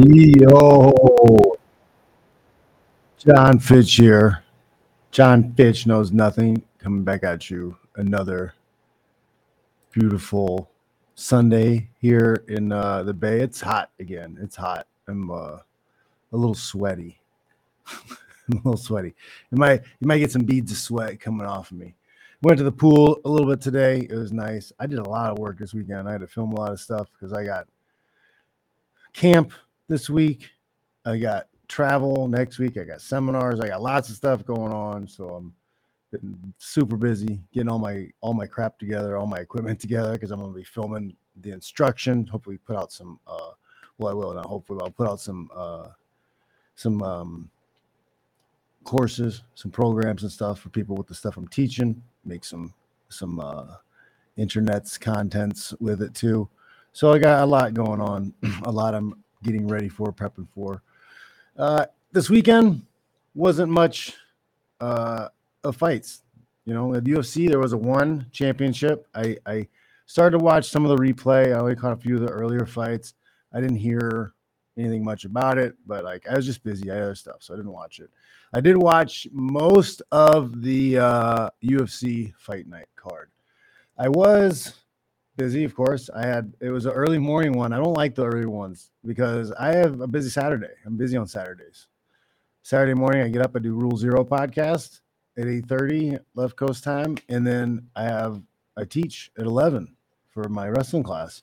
Yo, Jon Fitch here. Jon Fitch knows nothing. Coming back at you. Another beautiful Sunday here in uh, the Bay. It's hot again. It's hot. I'm uh, a little sweaty. I'm a little sweaty. You might you might get some beads of sweat coming off of me. Went to the pool a little bit today. It was nice. I did a lot of work this weekend. I had to film a lot of stuff because I got camp this week. I got travel next week. I got seminars. I got lots of stuff going on. So I'm super busy getting all my all my crap together, all my equipment together because I'm gonna be filming the instruction. Hopefully put out some uh well I will not hopefully I'll put out some uh some um courses, some programs and stuff for people with the stuff I'm teaching, make some some uh internet's contents with it too. So I got a lot going on, a lot I'm getting ready for, prepping for. Uh this weekend wasn't much uh of fights. You know, at UFC there was a one championship. I I started to watch some of the replay. I only caught a few of the earlier fights. I didn't hear anything much about it, but like I was just busy. I had other stuff, so I didn't watch it. I did watch most of the uh, UFC fight night card. I was busy, of course. I had it was an early morning one. I don't like the early ones because I have a busy Saturday. I'm busy on Saturdays. Saturday morning, I get up, I do Rule Zero podcast at 8:30 left coast time, and then I have I teach at 11 for my wrestling class.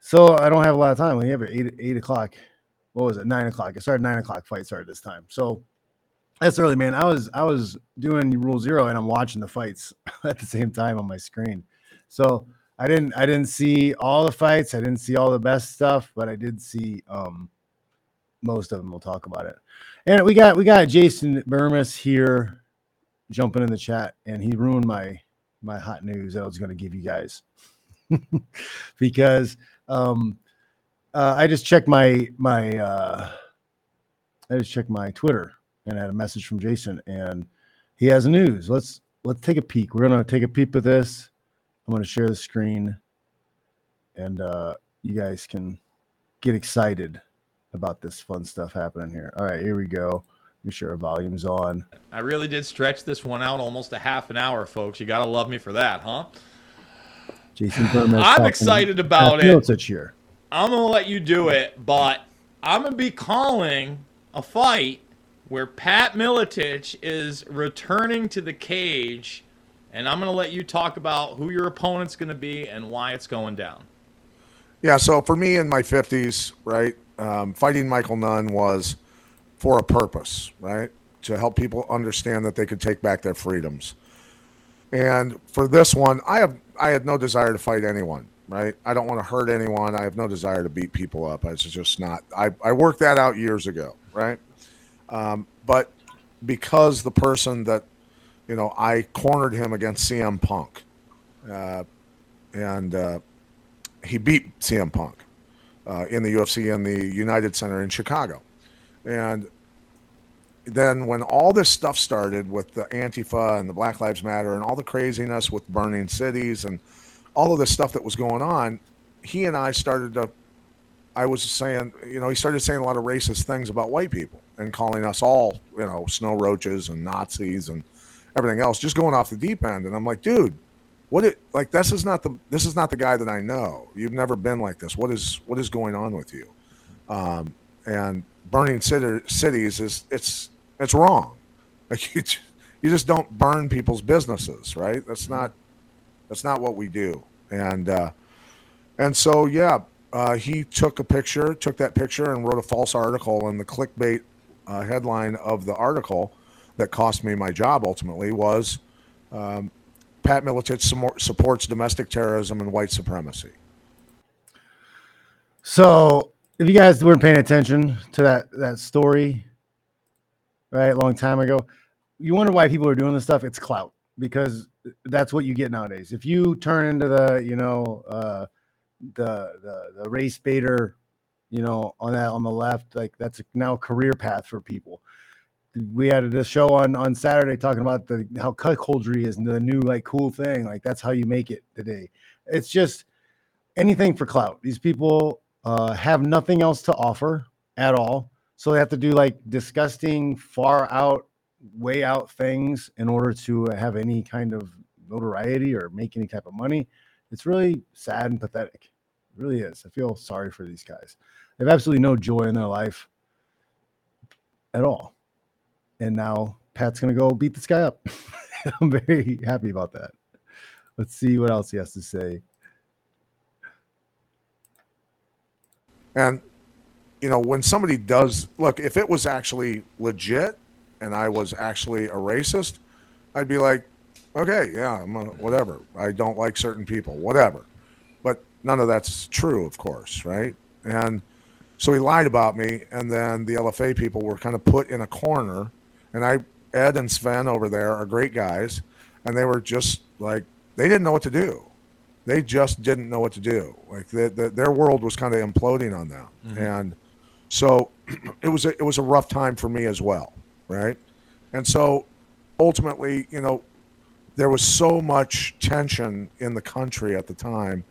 So I don't have a lot of time. We have it eight eight o'clock. What was it? Nine o'clock. I started nine o'clock. Fight started this time. So that's early, man. I was I was doing Rule Zero and I'm watching the fights at the same time on my screen. So I didn't I didn't see all the fights. I didn't see all the best stuff, but I did see um most of them. We'll talk about it. And we got we got Jason Burmis here jumping in the chat, and he ruined my my hot news that I was going to give you guys because um, uh, I just checked my my uh, I just checked my Twitter and I had a message from Jason, and he has news. Let's let's take a peek. We're gonna take a peek at this. I'm gonna share the screen, and uh, you guys can get excited about this fun stuff happening here. All right, here we go. Make sure our volume's on. I really did stretch this one out almost a half an hour, folks. You got to love me for that, huh? Jason I'm excited about it. Cheer. I'm going to let you do it, but I'm going to be calling a fight where Pat Miletich is returning to the cage, and I'm going to let you talk about who your opponent's going to be and why it's going down. Yeah, so for me in my 50s, right, um, fighting Michael Nunn was for a purpose, right? To help people understand that they could take back their freedoms. And for this one, I have I had no desire to fight anyone, right? I don't want to hurt anyone. I have no desire to beat people up. It's just not. I, I worked that out years ago, right? Um, but because the person that, you know, I cornered him against CM Punk, uh, and uh, he beat CM Punk uh, in the UFC in the United Center in Chicago. And then when all this stuff started with the Antifa and the Black Lives Matter and all the craziness with burning cities and all of this stuff that was going on, he and I started to. I was saying, you know, he started saying a lot of racist things about white people and calling us all, you know, snow roaches and Nazis and everything else, just going off the deep end. And I'm like, dude, what it like this is not the this is not the guy that I know. You've never been like this. What is what is going on with you? Um, and burning cities is it's it's wrong. Like you, you just don't burn people's businesses, right? That's not that's not what we do. And uh, and so yeah, uh, he took a picture, took that picture, and wrote a false article. And the clickbait uh, headline of the article that cost me my job ultimately was um, Pat Miletich supports domestic terrorism and white supremacy. So, if you guys weren't paying attention to that that story, right, a long time ago, you wonder why people are doing this stuff. It's clout because that's what you get nowadays. If you turn into the, you know, uh, the the the race baiter, you know, on that on the left, like that's now a career path for people. We had this show on on Saturday talking about the how cuckoldry is the new like cool thing. Like that's how you make it today. It's just anything for clout. These people uh, have nothing else to offer at all. So they have to do like disgusting, far out, way out things in order to have any kind of notoriety or make any type of money. It's really sad and pathetic. It really is. I feel sorry for these guys. They have absolutely no joy in their life at all. And now Pat's to go beat this guy up. I'm very happy about that. Let's see what else he has to say. And you know, when somebody does look, if it was actually legit and I was actually a racist, I'd be like, okay, yeah, I'm a, whatever. I don't like certain people, whatever. But none of that's true, of course, right? And so he lied about me, and then the LFA people were kind of put in a corner. And I, Ed and Sven over there are great guys, and they were just like they didn't know what to do. They just didn't know what to do. Like the, the, their world was kind of imploding on them, mm-hmm. and so it was a, it was a rough time for me as well, right? And so ultimately, you know, there was so much tension in the country at the time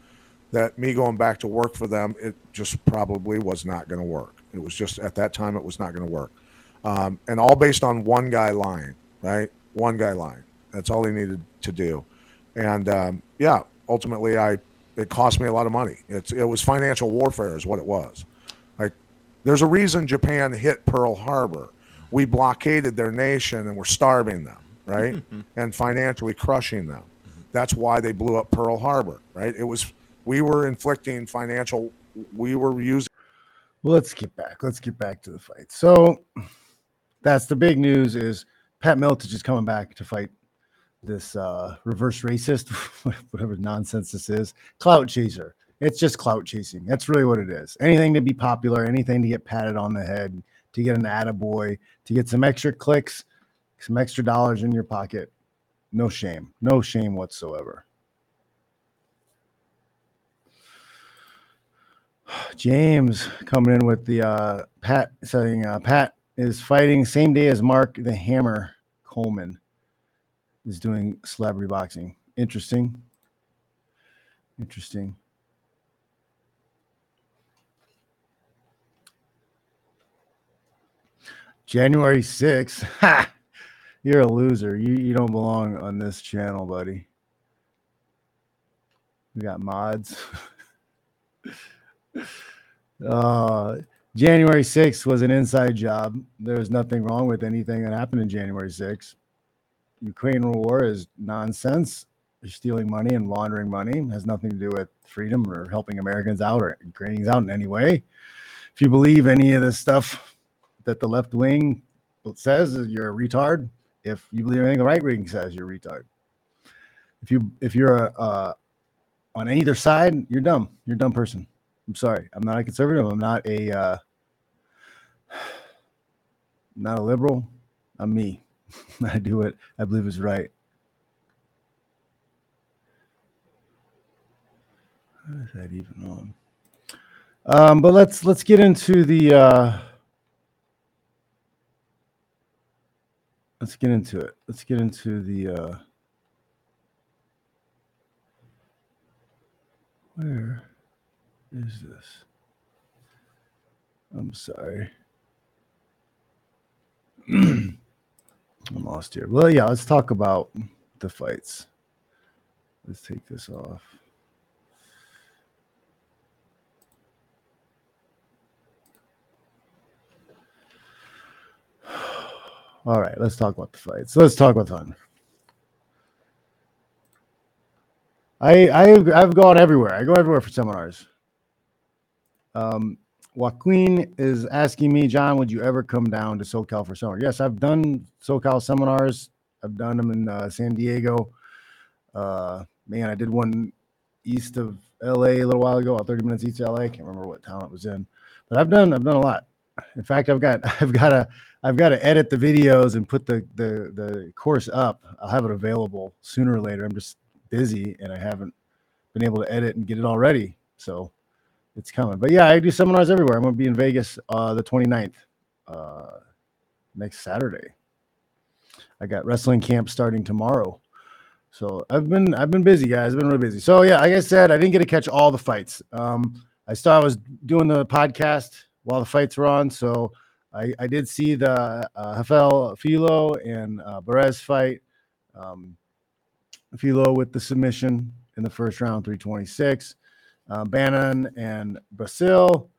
that me going back to work for them, it just probably was not going to work. It was just at that time, it was not going to work. Um, and all based on one guy lying, right? One guy lying. That's all he needed to do. And um, yeah, ultimately, I it cost me a lot of money. It's it was financial warfare, is what it was. Like, there's a reason Japan hit Pearl Harbor. We blockaded their nation and we're starving them, right? and financially crushing them. That's why they blew up Pearl Harbor, right? It was we were inflicting financial. We were using. Well, let's get back. Let's get back to the fight. So that's the big news is Pat Miletich is coming back to fight this uh, reverse racist, whatever nonsense this is, clout chaser. It's just clout chasing. That's really what it is. Anything to be popular, anything to get patted on the head, to get an attaboy, to get some extra clicks, some extra dollars in your pocket. No shame. No shame whatsoever. James coming in with the uh, Pat saying uh, Pat is fighting same day as Mark the Hammer Coleman is doing celebrity boxing. Interesting. Interesting. January 6th. Ha! You're a loser. You you don't belong on this channel, buddy. We got mods. uh January 6th was an inside job. There was nothing wrong with anything that happened in January 6th. Ukraine war is nonsense. They're stealing money and laundering money. It has nothing to do with freedom or helping Americans out or Ukrainians out in any way. If you believe any of this stuff that the left wing says, you're a retard. If you believe anything the right wing says, you're a retard. If you if you're a, uh, on either side, you're dumb. You're a dumb person. I'm sorry. I'm not a conservative. I'm not a uh, not a liberal. I'm me. I do what I believe is right. How is that even on? Um, but let's let's get into the uh, let's get into it. Let's get into the uh, where is this? I'm sorry. I'm lost here. Well, yeah, let's talk about the fights. Let's take this off. All right, let's talk about the fights. Let's talk about fun. I I I've gone everywhere. I go everywhere for seminars. Um, Joaquin is asking me, Jon, would you ever come down to SoCal for summer? Yes, I've done SoCal seminars. I've done them in uh, San Diego. Uh, man, I did one east of LA a little while ago, about 30 minutes east of LA. I can't remember what town it was in, but I've done I've done a lot. In fact, I've got I've got to I've got to edit the videos and put the the the course up. I'll have it available sooner or later. I'm just busy and I haven't been able to edit and get it all ready. So it's coming. But yeah, I do seminars everywhere. I'm going to be in Vegas uh, the 29th, uh, next Saturday. I got wrestling camp starting tomorrow. So I've been I've been busy, guys. I've been really busy. So yeah, like I said, I didn't get to catch all the fights. Um, I saw I was doing the podcast while the fights were on. So I, I did see the uh, Rafael Filo and uh, fight. Um, Filo with the submission in the first round, 326. Uh, Bannon and Brazil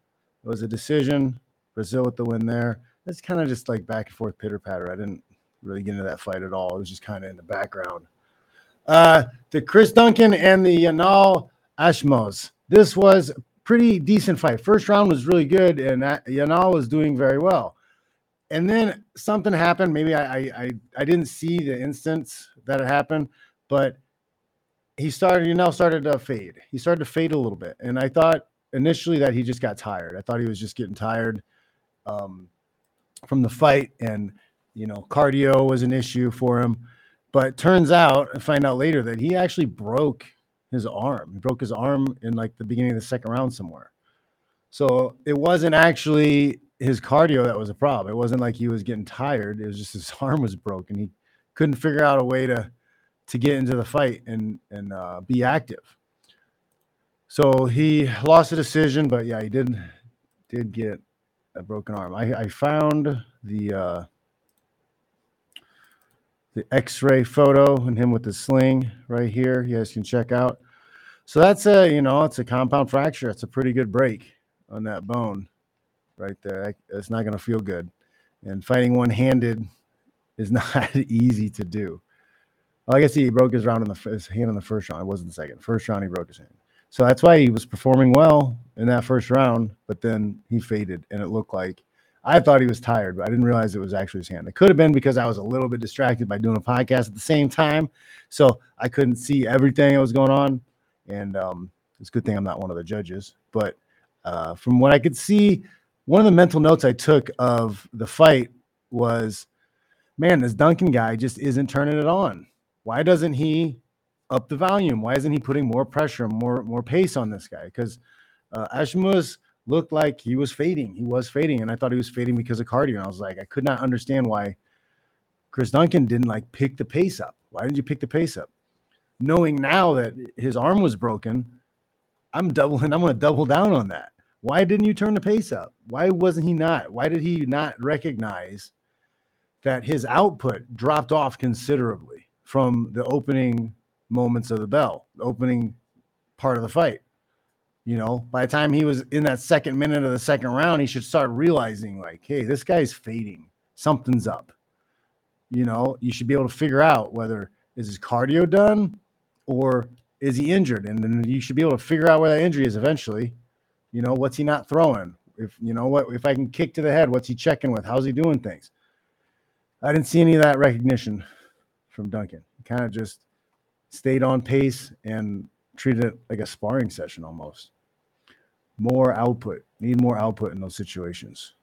it was a decision. Brazil with the win there. It's kind of just like back and forth pitter patter. I didn't really get into that fight at all. It was just kind of in the background. Uh, the Chris Duncan and the Yanal Ashmoz. This was pretty decent fight. First round was really good, and Yanal was doing very well. And then something happened. Maybe I, I I didn't see the instance that it happened, but he started. You know, started to fade. He started to fade a little bit, and I thought initially that he just got tired. I thought he was just getting tired um, from the fight, and you know, cardio was an issue for him. But turns out, I find out later that he actually broke his arm. He broke his arm in like the beginning of the second round somewhere. So it wasn't actually his cardio that was a problem. It wasn't like he was getting tired. It was just his arm was broken. He couldn't figure out a way to to get into the fight and and uh, be active. So he lost the decision, but yeah, he did did get a broken arm. I, I found the uh, the X-ray photo and him with the sling right here. You guys can check out. So that's a you know it's a compound fracture. It's a pretty good break on that bone right there. It's not going to feel good, and fighting one-handed is not easy to do. I guess he broke his round in the his hand in the first round. It wasn't the second. First round he broke his hand. So that's why he was performing well in that first round, but then he faded, and it looked like I thought he was tired, but I didn't realize it was actually his hand. It could have been because I was a little bit distracted by doing a podcast at the same time, so I couldn't see everything that was going on. And um, it's a good thing I'm not one of the judges. But uh, from what I could see, one of the mental notes I took of the fight was, man, this Duncan guy just isn't turning it on. Why doesn't he up the volume? Why isn't he putting more pressure, more more pace on this guy? Because uh, Ashmoz looked like he was fading. He was fading, and I thought he was fading because of cardio. And I was like, I could not understand why Chris Duncan didn't like pick the pace up. Why didn't you pick the pace up? Knowing now that his arm was broken, I'm doubling. I'm going to double down on that. Why didn't you turn the pace up? Why wasn't he not? Why did he not recognize that his output dropped off considerably from the opening moments of the bell, the opening part of the fight. You know, by the time he was in that second minute of the second round, he should start realizing, like, hey, this guy's fading. Something's up. You know, you should be able to figure out whether is his cardio done or is he injured? And then you should be able to figure out where that injury is eventually. You know, what's he not throwing? If you know what, if I can kick to the head, what's he checking with? How's he doing things? I didn't see any of that recognition from Duncan. Kind of just stayed on pace and treated it like a sparring session almost. More output, need more output in those situations.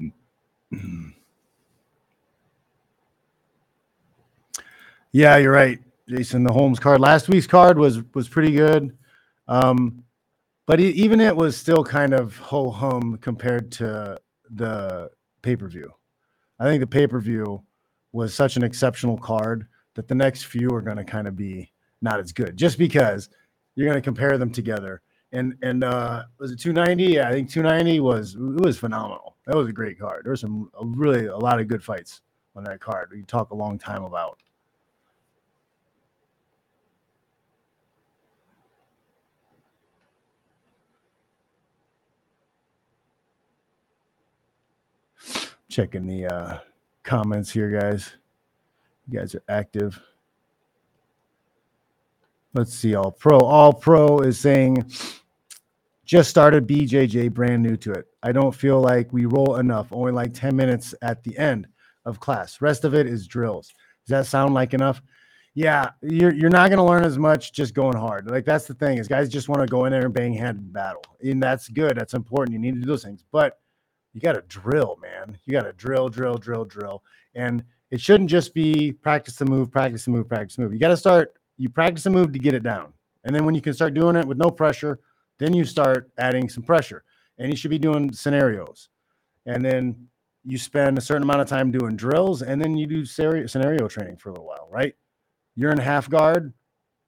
yeah, you're right, Jason. The Holmes card last week's card was was pretty good, um, but it, even it was still kind of ho hum compared to the pay per view. I think the pay per view was such an exceptional card that the next few are going to kind of be not as good just because you're going to compare them together. And and uh, was it 290? Yeah, I think 290 was it was phenomenal. That was a great card. There was some really a lot of good fights on that card. We talk a long time about. Checking the uh, comments here, guys. You guys are active. Let's see. All pro. All pro is saying just started BJJ, brand new to it. I don't feel like we roll enough. Only like 10 minutes at the end of class. Rest of it is drills. Does that sound like enough? Yeah, you're you're not gonna learn as much just going hard. Like that's the thing is guys just want to go in there and bang head battle. And that's good. That's important. You need to do those things. But you got to drill, man. You got to drill, drill, drill, drill. And it shouldn't just be practice the move, practice the move, practice the move. You got to start, you practice the move to get it down. And then when you can start doing it with no pressure, then you start adding some pressure. And you should be doing scenarios. And then you spend a certain amount of time doing drills and then you do scenario training for a little while, right? You're in half guard,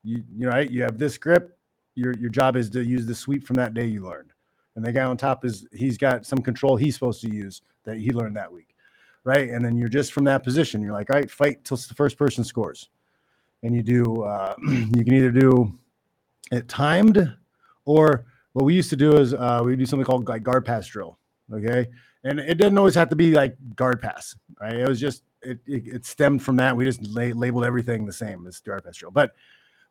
you you right, you have this grip, your your job is to use the sweep from that day you learned. And the guy on top is he's got some control he's supposed to use that he learned that week, right? And then you're just from that position. You're like, all right, fight till the first person scores, and you do. Uh, you can either do it timed, or what we used to do is uh, we do something called like guard pass drill. Okay, and it didn't always have to be like guard pass, right? It was just it, it, it stemmed from that. We just la- labeled everything the same as guard pass drill, but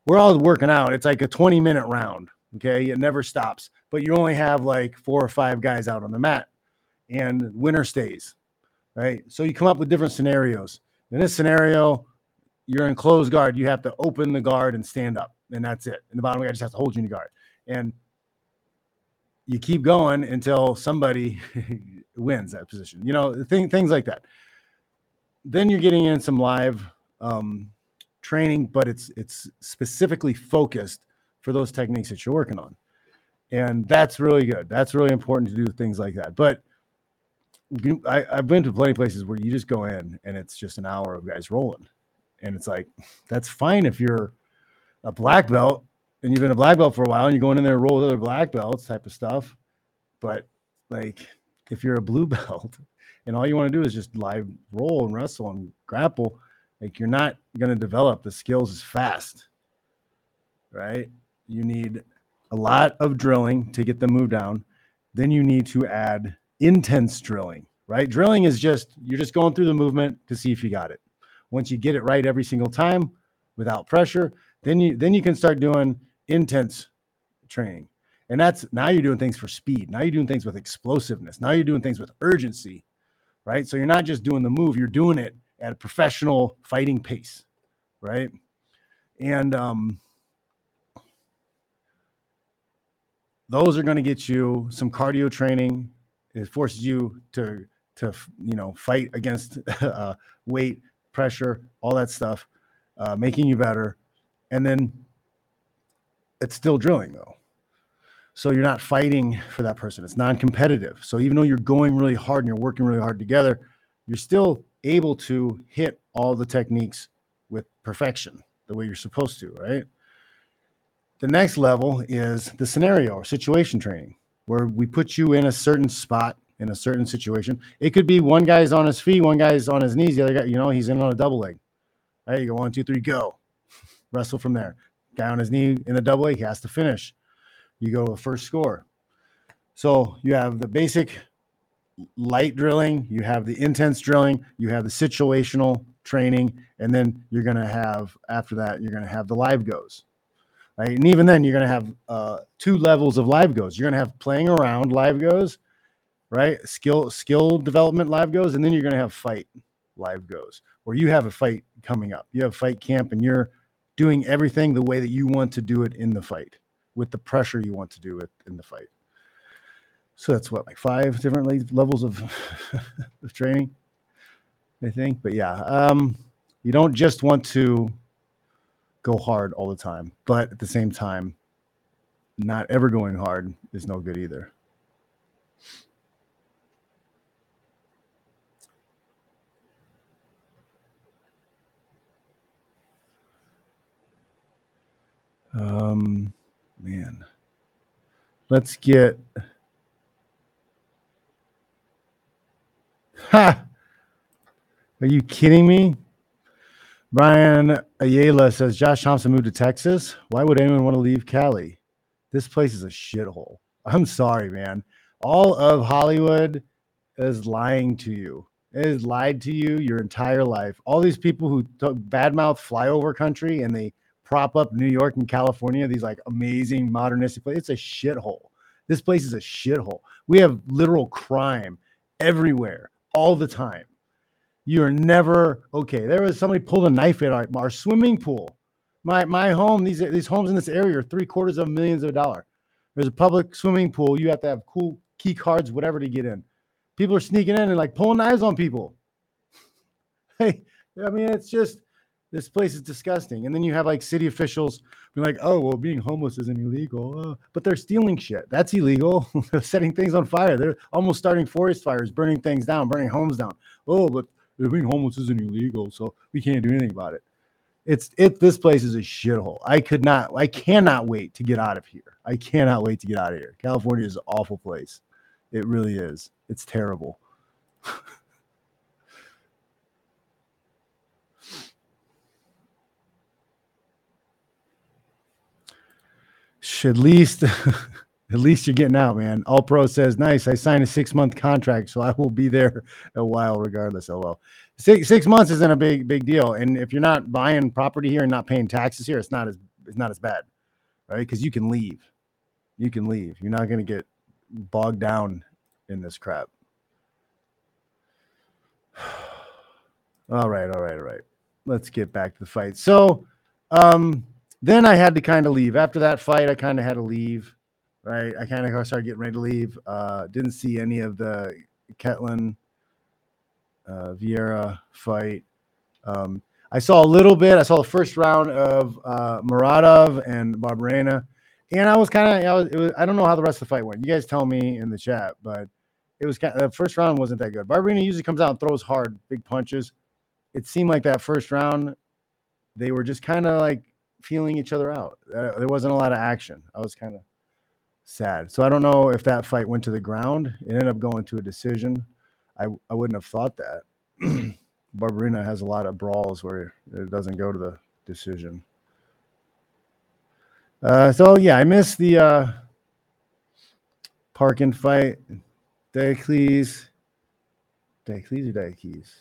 we're all working out. It's like a 20 minute round. Okay. It never stops, but you only have like four or five guys out on the mat and winner stays. Right. So you come up with different scenarios. In this scenario, you're in closed guard. You have to open the guard and stand up, and that's it. And the bottom guy just has to hold you in the guard. And you keep going until somebody wins that position. You know, thing, things like that. Then you're getting in some live um, training, but it's it's specifically focused for those techniques that you're working on. And that's really good. That's really important to do things like that. But I, I've been to plenty of places where you just go in and it's just an hour of guys rolling. And it's like, that's fine if you're a black belt and you've been a black belt for a while and you're going in there and roll with other black belts type of stuff. But like if you're a blue belt and all you want to do is just live roll and wrestle and grapple, like you're not going to develop the skills as fast. Right? You need a lot of drilling to get the move down. Then you need to add intense drilling, right? Drilling is just you're just going through the movement to see if you got it. Once you get it right every single time without pressure, then you then you can start doing intense training. And that's now you're doing things for speed. Now you're doing things with explosiveness. Now you're doing things with urgency, right? So you're not just doing the move, you're doing it at a professional fighting pace, right? And um those are going to get you some cardio training. It forces you to to you know fight against uh, weight, pressure, all that stuff, uh, making you better. And then it's still drilling though. So you're not fighting for that person. It's non-competitive. So even though you're going really hard and you're working really hard together, you're still able to hit all the techniques with perfection the way you're supposed to, right? The next level is the scenario or situation training, where we put you in a certain spot in a certain situation. It could be one guy's on his feet, one guy's on his knees, the other guy, you know, he's in on a double leg. Right, you go one, two, three, go. Wrestle from there. Guy on his knee in the double leg, he has to finish. You go to the first score. So you have the basic light drilling, you have the intense drilling, you have the situational training, and then you're going to have after that, you're going to have the live goes right? And even then, you're going to have uh, two levels of live goes. You're going to have playing around live goes, right? Skill skill development live goes, and then you're going to have fight live goes, where you have a fight coming up. You have fight camp, and you're doing everything the way that you want to do it in the fight, with the pressure you want to do it in the fight. So that's what like five different levels of of training, I think. But yeah, um, you don't just want to go hard all the time. But at the same time, not ever going hard is no good either. Um, man, let's get. Ha! Are you kidding me? Brian Ayala says Josh Thomson moved to Texas. Why would anyone want to leave Cali? This place is a shithole. I'm sorry, man. All of Hollywood is lying to you. It has lied to you your entire life. All these people who took badmouth flyover country and they prop up New York and California, these like amazing modernistic places. It's a shithole. This place is a shithole. We have literal crime everywhere all the time. You're never okay. There was somebody pulled a knife at our, our swimming pool. My my home, these these homes in this area are three quarters of millions of dollars. There's a public swimming pool. You have to have cool key cards, whatever, to get in. People are sneaking in and like pulling knives on people. Hey, I mean, it's just this place is disgusting. And then you have like city officials being like, "Oh, well, being homeless isn't illegal," uh, but they're stealing shit. That's illegal. they're setting things on fire. They're almost starting forest fires, burning things down, burning homes down. Oh, but being homeless isn't illegal, so we can't do anything about it. It's it. This place is a shithole. I could not. I cannot wait to get out of here. I cannot wait to get out of here. California is an awful place. It really is. It's terrible. Should least at least you're getting out, man. All Pro says, nice. I signed a six month contract, so I will be there a while regardless. Oh well. Six six months isn't a big big deal. And if you're not buying property here and not paying taxes here, it's not as it's not as bad. Right? Because you can leave. You can leave. You're not gonna get bogged down in this crap. all right, all right, all right. Let's get back to the fight. So um then I had to kind of leave. After that fight, I kind of had to leave right? I kind of started getting ready to leave. Uh, didn't see any of the Ketlen uh, Vieira fight. Um, I saw a little bit. I saw the first round of uh, Muradov and Barberena, and I was kind of, I, I don't know how the rest of the fight went. You guys tell me in the chat, but it was kind of, the first round wasn't that good. Barberena usually comes out and throws hard, big punches. It seemed like that first round, they were just kind of like feeling each other out. Uh, there wasn't a lot of action. I was kind of sad. So I don't know if that fight went to the ground. It ended up going to a decision. I I wouldn't have thought that. Barberena has a lot of brawls where it doesn't go to the decision. Uh, so yeah, I missed the uh, Parkin fight. Diocles, Diocles or Diocles?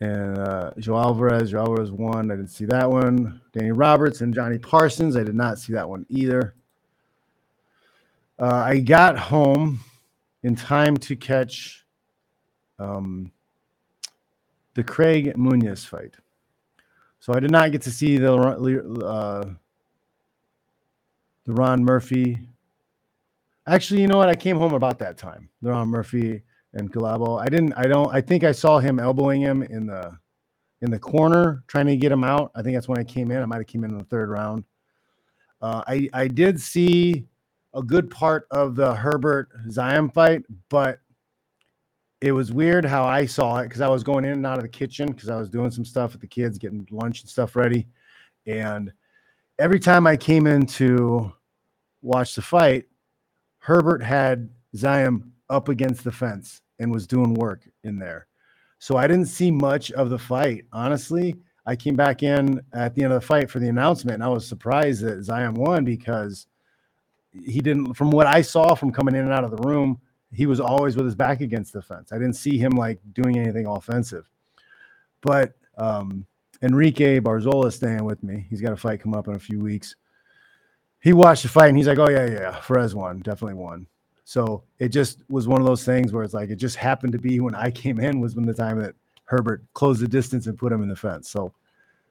And uh, Joe Alvarez, Joe Alvarez won. I didn't see that one. Danny Roberts and Johnny Parsons. I did not see that one either. Uh, I got home in time to catch um, the Craig Muniz fight. So I did not get to see the uh, the Ron Murphy. Actually, you know what? I came home about that time. The Ron Murphy and Galabo. I didn't. I don't. I think I saw him elbowing him in the in the corner, trying to get him out. I think that's when I came in. I might have came in in the third round. Uh, I I did see a good part of the Herbert Zion fight, but it was weird how I saw it because I was going in and out of the kitchen because I was doing some stuff with the kids, getting lunch and stuff ready. And every time I came in to watch the fight, Herbert had Zion up against the fence and was doing work in there. So I didn't see much of the fight. Honestly, I came back in at the end of the fight for the announcement and I was surprised that Zion won because he didn't from what I saw from coming in and out of the room, he was always with his back against the fence. I didn't see him like doing anything offensive. But um, Enrique Barzola staying with me. He's got a fight come up in a few weeks. He watched the fight and he's like, "Oh yeah, yeah, Ferez won, definitely won." So it just was one of those things where it's like it just happened to be when I came in was when the time that Herbert closed the distance and put him in the fence. So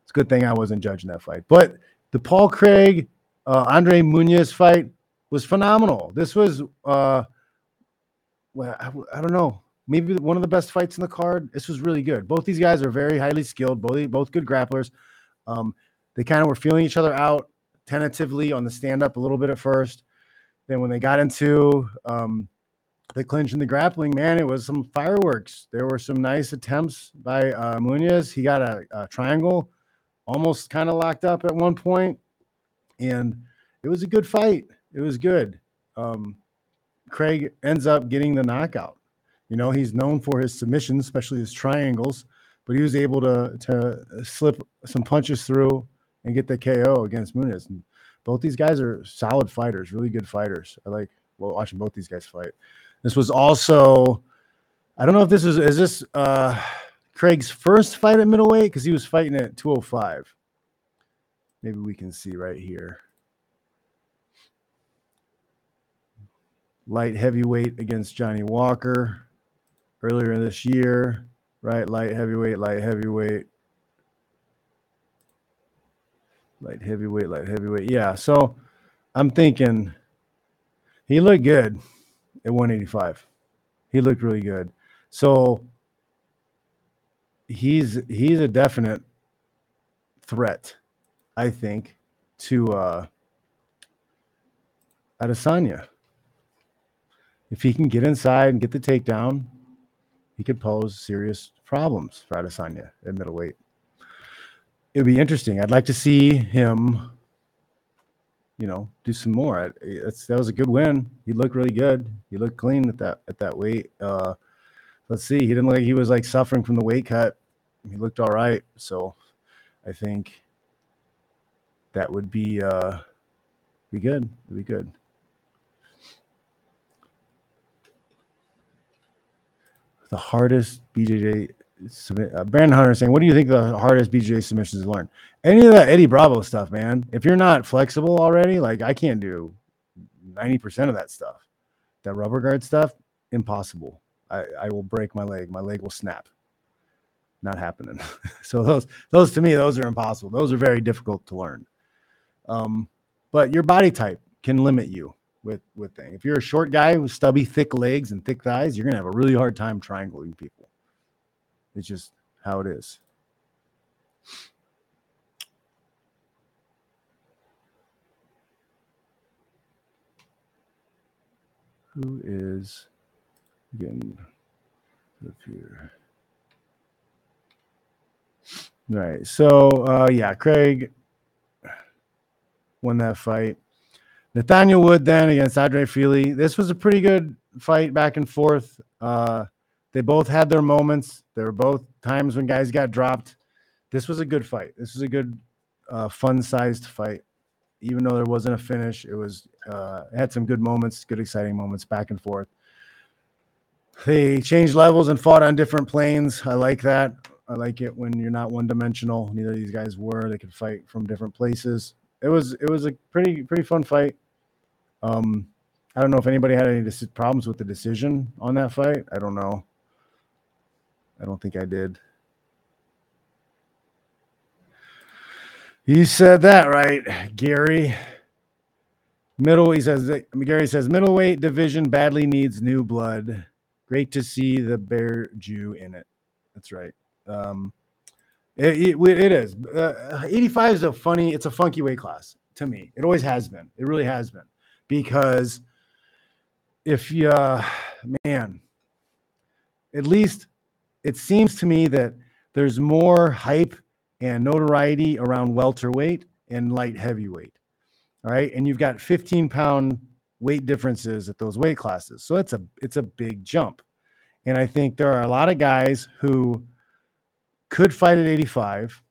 it's a good thing I wasn't judging that fight. But the Paul Craig uh, Andre Muniz fight was phenomenal. This was, uh, well, I, I, don't know, maybe one of the best fights in the card. This was really good. Both these guys are very highly skilled, both both good grapplers. Um, they kind of were feeling each other out tentatively on the stand up a little bit at first. Then when they got into um, the clinch and the grappling, man, it was some fireworks. There were some nice attempts by uh, Muniz. He got a, a triangle, almost kind of locked up at one point, and it was a good fight it was good. Um, Craig ends up getting the knockout. You know, he's known for his submissions, especially his triangles, but he was able to to slip some punches through and get the KO against Muniz. And both these guys are solid fighters, really good fighters. I like watching both these guys fight. This was also, I don't know if this is is this uh, Craig's first fight at middleweight because he was fighting at 205. Maybe we can see right here. Light heavyweight against Johnny Walker earlier in this year, right? Light heavyweight, light heavyweight, light heavyweight, light heavyweight. Yeah. So I'm thinking he looked good at 185. He looked really good. So he's he's a definite threat, I think, to uh Adesanya if he can get inside and get the takedown, he could pose serious problems for Adesanya at middleweight. it'd be interesting. I'd like to see him, you know, do some more. I, that's that was a good win. He looked really good. He looked clean at that at that weight. Uh, let's see. He didn't look like he was like suffering from the weight cut. He looked all right. So I think that would be uh be good. It'd be good. The hardest BJJ submit. Uh, Brandon Hunter saying, "What do you think the hardest BJJ submissions to learn?" Any of that Eddie Bravo stuff, man. If you're not flexible already, like I can't do ninety percent of that stuff. That rubber guard stuff, impossible. I, I will break my leg. My leg will snap. Not happening. so those those to me, those are impossible. Those are very difficult to learn. Um, but your body type can limit you with with thing. If you're a short guy with stubby, thick legs and thick thighs, you're gonna have a really hard time triangling people. It's just how it is. Who is getting up here? Right. So uh yeah, Craig won that fight. Nathaniel Wood then against Andre Fili. This was a pretty good fight back and forth. Uh they both had their moments. There were both times when guys got dropped. This was a good fight. This was a good, uh, fun-sized fight. Even though there wasn't a finish, it was uh, it had some good moments, good exciting moments back and forth. They changed levels and fought on different planes. I like that. I like it when you're not one-dimensional. Neither of these guys were. They could fight from different places. It was it was a pretty pretty fun fight. Um, I don't know if anybody had any problems with the decision on that fight. I don't know. I don't think I did. You said that right, Gary. Middle, he says Gary says middleweight division badly needs new blood. Great to see the Bear Jew in it. That's right. Um, it, it, it is. Uh, 85 is a funny, it's a funky weight class to me. It always has been. It really has been because if you, uh, man, at least it seems to me that there's more hype and notoriety around welterweight and light heavyweight. All right. And you've got 15 pound weight differences at those weight classes. So it's a it's a big jump. And I think there are a lot of guys who could fight at 85,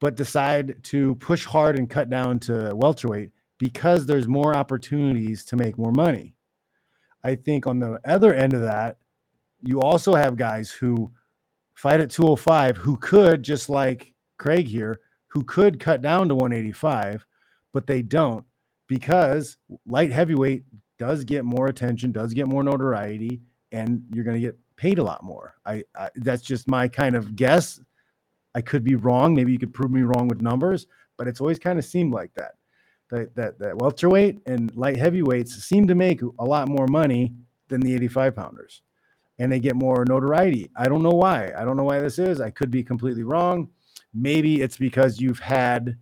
but decide to push hard and cut down to welterweight because there's more opportunities to make more money. I think on the other end of that, you also have guys who fight at 205 who could, just like Craig here, who could cut down to 185, but they don't because light heavyweight does get more attention, does get more notoriety, and you're going to get paid a lot more. I, I that's just my kind of guess. I could be wrong. Maybe you could prove me wrong with numbers, but it's always kind of seemed like that. That that that welterweight and light heavyweights seem to make a lot more money than the 85 pounders and they get more notoriety. I don't know why. I don't know why this is. I could be completely wrong. Maybe it's because you've had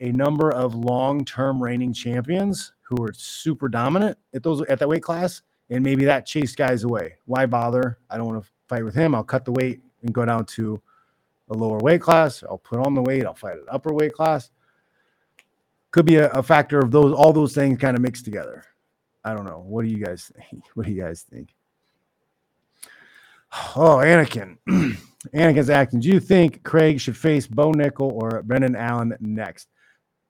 a number of long-term reigning champions who are super dominant at those at that weight class, and maybe that chased guys away. Why bother? I don't want to fight with him. I'll cut the weight and go down to a lower weight class. I'll put on the weight. I'll fight an upper weight class. Could be a, a factor of those all those things kind of mixed together. I don't know. What do you guys think? What do you guys think? Oh, Anakin. Anakin's acting. Do you think Craig should face Bo Nickal or Brendan Allen next?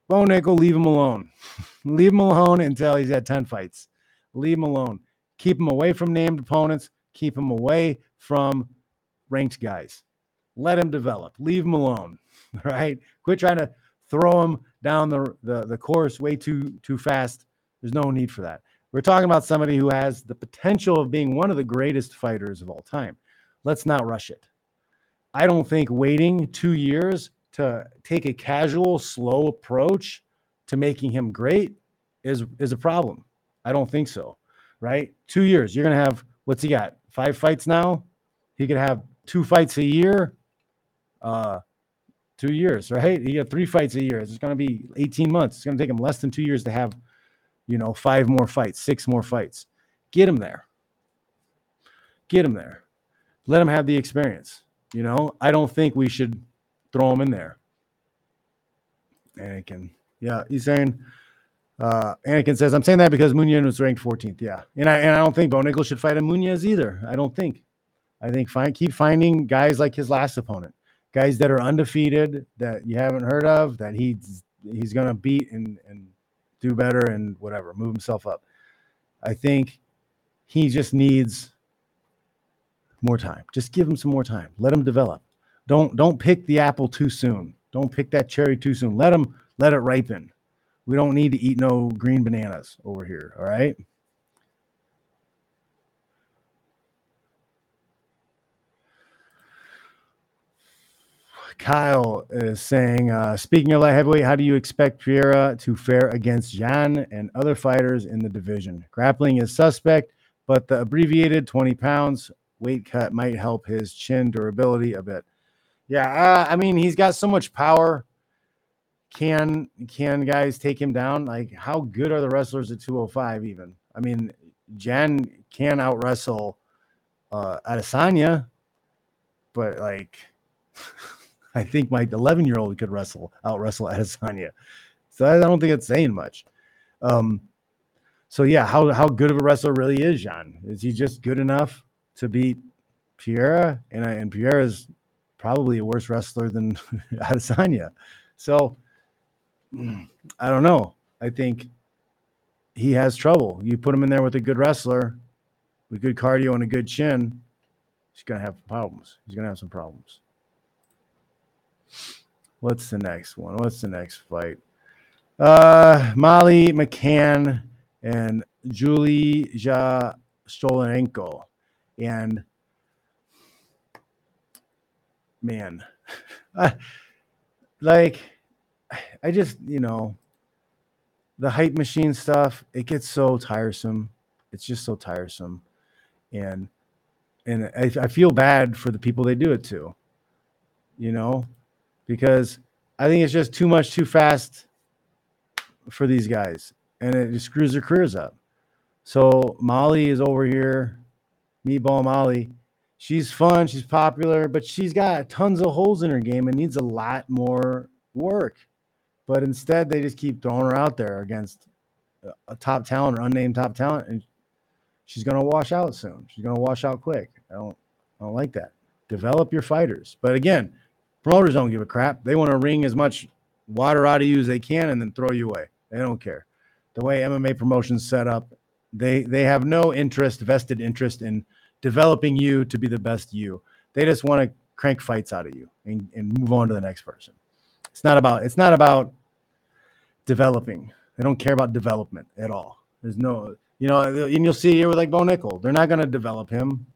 Bo Nickal, leave him alone. leave him alone until he's had 10 fights. Leave him alone. Keep him away from named opponents. Keep him away from ranked guys. Let him develop. Leave him alone. Right? Quit trying to throw him down the, the, the course way too too fast. There's no need for that. We're talking about somebody who has the potential of being one of the greatest fighters of all time. Let's not rush it. I don't think waiting two years to take a casual, slow approach to making him great is is a problem. I don't think so. Right? Two years. You're gonna have what's he got? Five fights now. He could have two fights a year. Uh, two years, right? He got three fights a year. It's gonna be 18 months. It's gonna take him less than two years to have you know, five more fights, six more fights. Get him there. Get him there. Let him have the experience. You know, I don't think we should throw him in there. Anakin. Yeah, he's saying. Uh, Anakin says, "I'm saying that because Munyan was ranked 14th." Yeah, and I and I don't think Bo Nickal should fight a Muniz either. I don't think. I think find keep finding guys like his last opponent, guys that are undefeated that you haven't heard of that he's he's gonna beat and and do better and whatever, move himself up. I think he just needs more time. Just give him some more time. Let him develop. Don't don't pick the apple too soon. Don't pick that cherry too soon. Let him let it ripen. We don't need to eat no green bananas over here. All right. Kyle is saying, uh, speaking of light heavyweight, how do you expect Pereira to fare against Jan and other fighters in the division? Grappling is suspect, but the abbreviated 20 pounds weight cut might help his chin durability a bit. Yeah, uh, I mean, he's got so much power. Can can guys take him down? Like, how good are the wrestlers at 205 even? I mean, Jan can out wrestle uh Adesanya, but like I think my 11 year old could wrestle, out wrestle Adesanya. So I don't think it's saying much. Um, so yeah, how how good of a wrestler really is Jan? Is he just good enough to beat Pereira? And and is probably a worse wrestler than Adesanya. So I don't know. I think he has trouble. You put him in there with a good wrestler, with good cardio and a good chin, he's gonna have problems. He's gonna have some problems. What's the next one? What's the next fight? Uh, Molly McCann and Julie Ja Stolenko. And man, like I just, you know, the hype machine stuff, it gets so tiresome. It's just so tiresome. And and I, I feel bad for the people they do it to, you know, because I think it's just too much too fast for these guys and it just screws their careers up. So Molly is over here, Meatball Molly. She's fun, she's popular, but she's got tons of holes in her game and needs a lot more work. But instead, they just keep throwing her out there against a top talent or unnamed top talent, and she's going to wash out soon. She's going to wash out quick. I don't, I don't like that. Develop your fighters. But again, promoters don't give a crap. They want to wring as much water out of you as they can and then throw you away. They don't care. The way MMA promotions set up, they they have no interest, vested interest in developing you to be the best you. They just want to crank fights out of you and, and move on to the next person. It's not about it's not about developing. They don't care about development at all. There's no, you know, and you'll see here with like Bo Nickal, they're not going to develop him.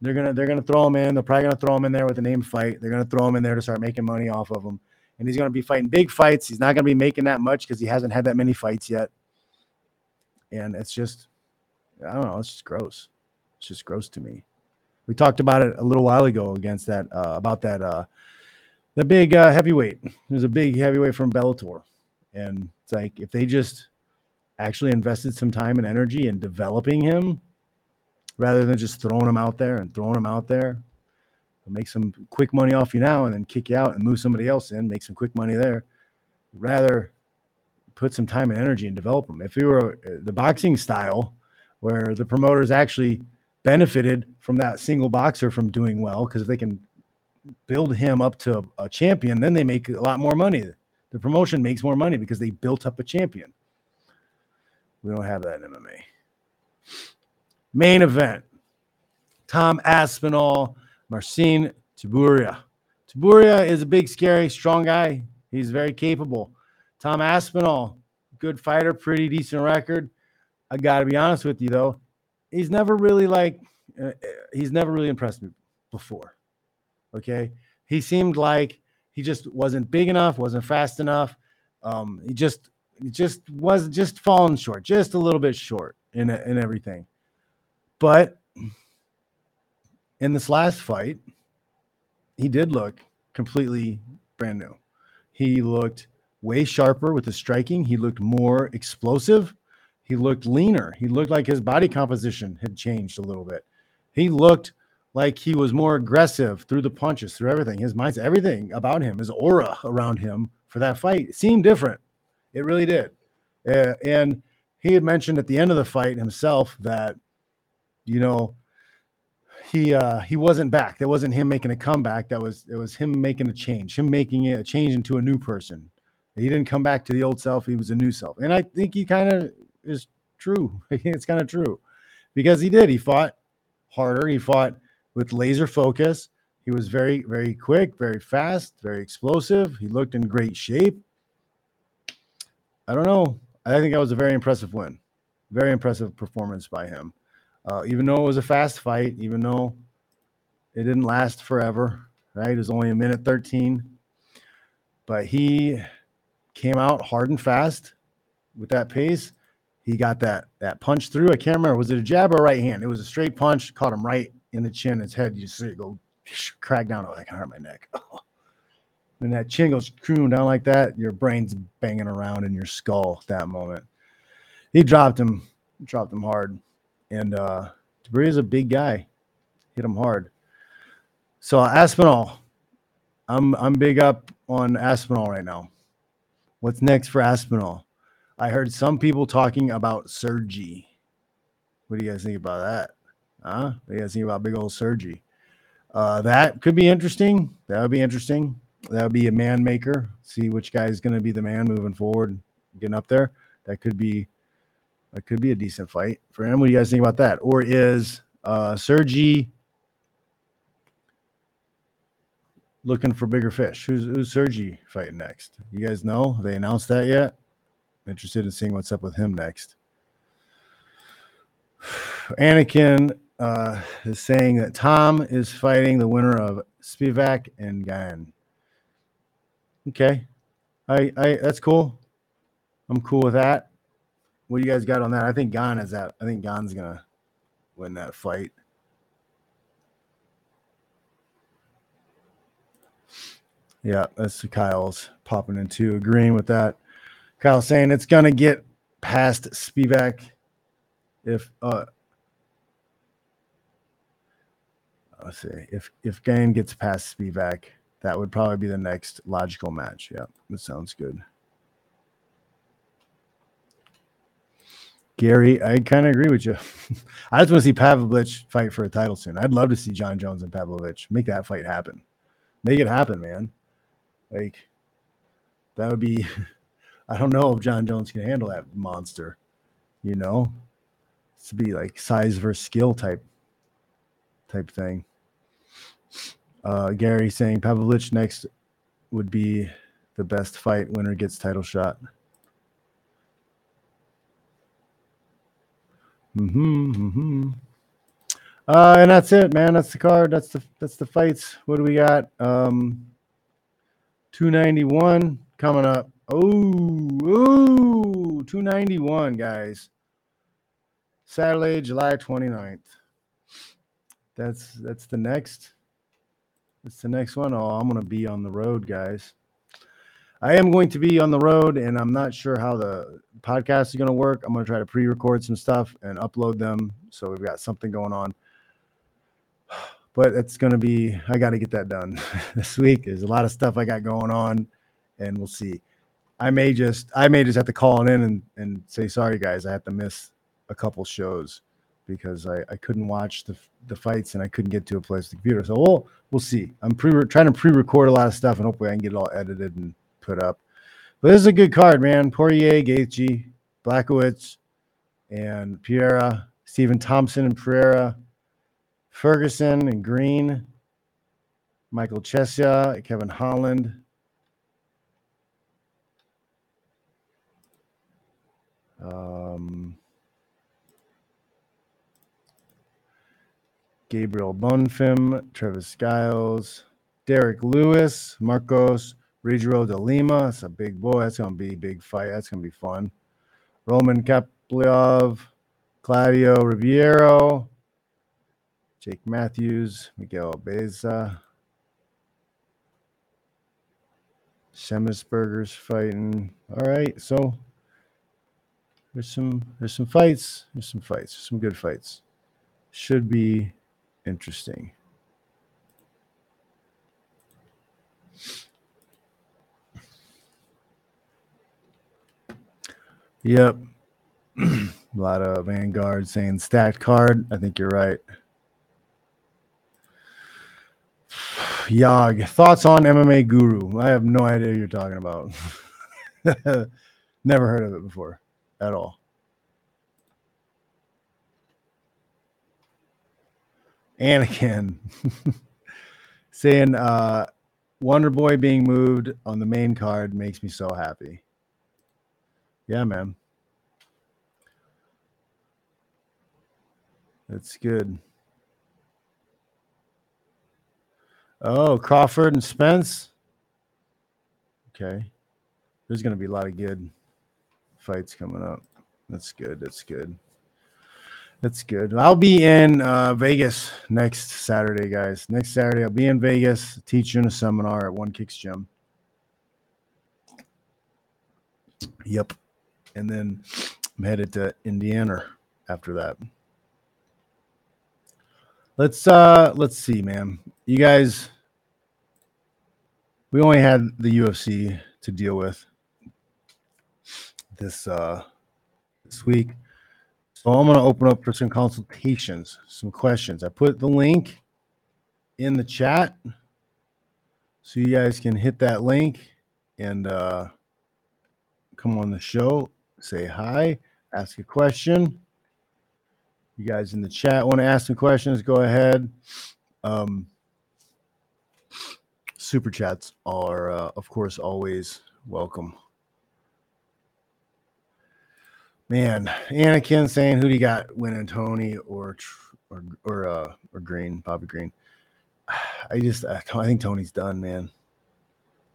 They're gonna they're gonna throw him in. They're probably gonna throw him in there with a name fight. They're gonna throw him in there to start making money off of him. And he's gonna be fighting big fights. He's not gonna be making that much because he hasn't had that many fights yet. And it's just, I don't know, it's just gross. It's just gross to me. We talked about it a little while ago against that uh, about that uh, the big uh, heavyweight. There's a big heavyweight from Bellator, and it's like if they just actually invested some time and energy in developing him, rather than just throwing them out there and throwing them out there, make some quick money off you now and then kick you out and move somebody else in, make some quick money there. Rather put some time and energy and develop them. If you were uh, the boxing style, where the promoters actually benefited from that single boxer from doing well because if they can build him up to a champion, then they make a lot more money. The promotion makes more money because they built up a champion. We don't have that in MMA. Main event Tom Aspinall, Marcin Tybura. Tybura is a big, scary, strong guy. He's very capable. Tom Aspinall, good fighter, pretty decent record. I got to be honest with you, though. He's never really like, uh, he's never really impressed me before. Okay. He seemed like he just wasn't big enough, wasn't fast enough. Um, he just, just was just falling short, just a little bit short in, in everything. But in this last fight, he did look completely brand new. He looked way sharper with the striking. He looked more explosive. He looked leaner. He looked like his body composition had changed a little bit. He looked like he was more aggressive through the punches, through everything. His mindset, everything about him, his aura around him for that fight. Seemed different. It really did. Uh, and he had mentioned at the end of the fight himself that, you know, he uh he wasn't back. That wasn't him making a comeback. That was it was him making a change, him making a change into a new person. He didn't come back to the old self, he was a new self. And I think he kind of is true. it's kind of true. Because he did. He fought harder. He fought with laser focus. He was very, very quick, very fast, very explosive. He looked in great shape. I don't know. I think that was a very impressive win. Very impressive performance by him. Uh, even though it was a fast fight, even though it didn't last forever, right? It was only a minute 13. But he came out hard and fast with that pace. He got that that punch through. I can't remember. Was it a jab or a right hand? It was a straight punch, caught him right in the chin, his head. You see it go crack down. Oh, I can hurt my neck. and that chin goes screwing down like that, your brain's banging around in your skull at that moment. He dropped him, dropped him hard. And uh Tybura is a big guy. Hit him hard. So Aspinall, I'm I'm big up on Aspinall right now. What's next for Aspinall? I heard some people talking about Sergei. What do you guys think about that? Huh? What do you guys think about big old Sergei? Uh, that could be interesting. That would be interesting. That would be a man maker. See which guy is going to be the man moving forward, getting up there. That could be that could be a decent fight for him. What do you guys think about that? Or is uh, Sergei looking for bigger fish? Who's who's Sergei fighting next? You guys know? Have they announced that yet? I'm interested in seeing what's up with him next. Anakin uh, is saying that Tom is fighting the winner of Spivac and Gane. Okay, I, I that's cool. I'm cool with that. What do you guys got on that? I think Gane is that. I think Gane's gonna win that fight. Yeah, that's Kyle's popping into agreeing with that. Kyle saying it's gonna get past Spivac if uh let's see if if Gane gets past Spivac, that would probably be the next logical match. Yeah, that sounds good. Gary, I kind of agree with you. I just want to see Pavlovich fight for a title soon. I'd love to see Jon Jones and Pavlovich make that fight happen. Make it happen, man. Like that would be. I don't know if Jon Jones can handle that monster. You know, to be like size versus skill type type thing. Uh, Gary saying Pavlovich next would be the best fight. Winner gets title shot. Hmm. mm-hmm. Uh, and that's it, man. That's the card. That's the that's the fights. What do we got? Um, two ninety one coming up. Oh, ooh, 291, guys. Saturday, July 29th. That's that's the next. That's the next one. Oh, I'm gonna be on the road, guys. I am going to be on the road, and I'm not sure how the podcast is gonna work. I'm gonna try to pre-record some stuff and upload them, so we've got something going on. But it's gonna be. I got to get that done this week. There's a lot of stuff I got going on, and we'll see. I may just I may just have to call in and, and say sorry guys, I have to miss a couple shows because I, I couldn't watch the the fights and I couldn't get to a place with the computer. So we'll we'll see. I'm pre trying to pre-record a lot of stuff and hopefully I can get it all edited and put up. But this is a good card, man. Poirier, Gaethje, Blachowicz, and Pereira, Stephen Thompson and Pereira, Ferguson and Green, Michael Chiesa, Kevin Holland, Um, Gabriel Bonfim, Trevin Giles, Derrick Lewis, Marcos Rogério de Lima. That's a big boy. That's going to be a big fight. That's going to be fun. Roman Kopylov, Claudio Ribeiro, Jake Matthews, Miguel Baeza. Shemisberger's fighting. All right. So there's some there's some fights. There's some fights. Some good fights. Should be interesting. Yep. a lot of Vanguard saying stacked card. I think you're right. Yog, thoughts on MMA Guru? I have no idea what you're talking about. Never heard of it before at all. Anakin saying uh Wonder Boy being moved on the main card makes me so happy. Yeah, man. That's good. Oh, Crawford and Spence. Okay. There's going to be a lot of good fights coming up. That's good. That's good. That's good. I'll be in uh, Vegas next Saturday, guys. Next Saturday, I'll be in Vegas teaching a seminar at One Kicks Gym. Yep. And then I'm headed to Indiana after that. Let's uh let's see, man. You guys we only had the UFC to deal with this uh this week. So I'm to open up for some consultations, some questions. I put the link in the chat so you guys can hit that link and uh, come on the show, say hi, ask a question. You guys in the chat want to ask some questions, go ahead. Um, super chats are, uh, of course, always welcome. Man, Anakin saying, "Who do you got winning, Tony or or or uh or Green, Bobby Green?" I just I, I think Tony's done, man.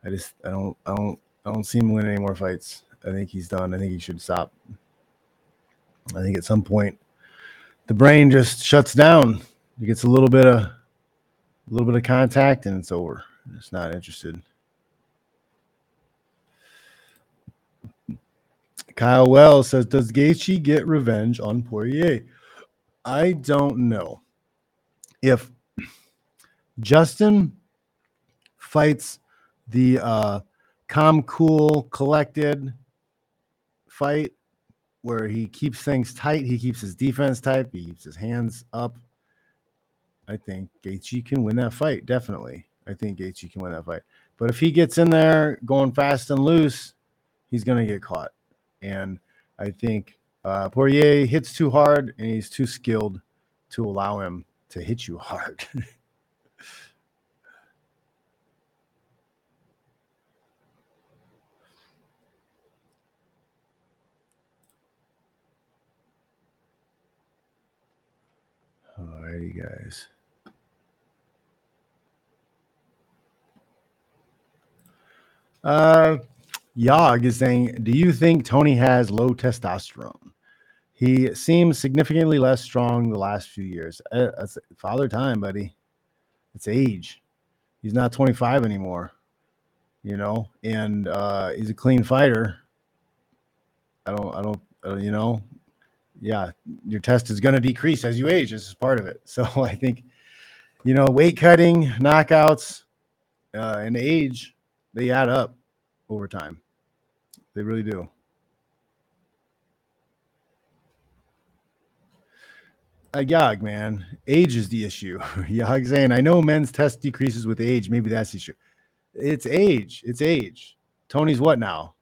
I just I don't I don't I don't see him win any more fights. I think he's done. I think he should stop. I think at some point the brain just shuts down. It gets a little bit of a little bit of contact and it's over. It's not interested. Kyle Wells says, "Does Gaethje get revenge on Poirier?" I don't know. If Justin fights the uh, calm, cool, collected fight where he keeps things tight, he keeps his defense tight, he keeps his hands up. I think Gaethje can win that fight. Definitely, I think Gaethje can win that fight. But if he gets in there going fast and loose, he's going to get caught. And I think uh, Poirier hits too hard and he's too skilled to allow him to hit you hard. Alrighty, guys. Uh, Yog is saying, Do you think Tony has low testosterone? He seems significantly less strong the last few years. Uh, that's father time, buddy. It's age. He's not 25 anymore, you know, and uh, he's a clean fighter. I don't, I don't, uh, you know, yeah, your test is going to decrease as you age. This is part of it. So I think, you know, weight cutting, knockouts, uh, and age, they add up over time. They really do. Uh, man, age is the issue. Yog saying, I know men's test decreases with age. Maybe that's the issue. It's age. It's age. Tony's what now?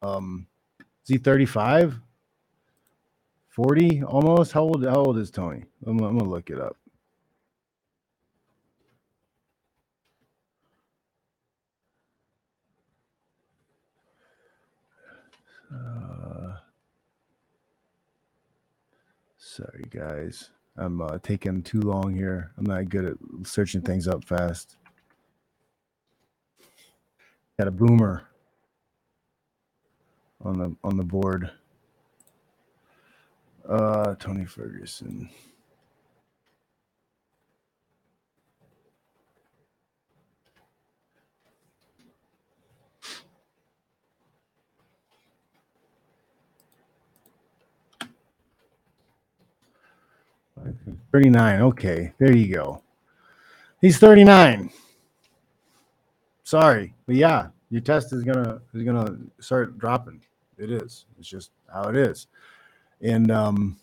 Um, is he 35? 40 almost? How old how old is Tony? I'm, I'm gonna look it up. Uh, sorry, guys. I'm uh, taking too long here. I'm not good at searching things up fast. Got a boomer on the on the board. Uh, Tony Ferguson. Thirty-nine. Okay, there you go. He's thirty-nine. Sorry, but yeah, your test is gonna is gonna start dropping. It is. It's just how it is. And um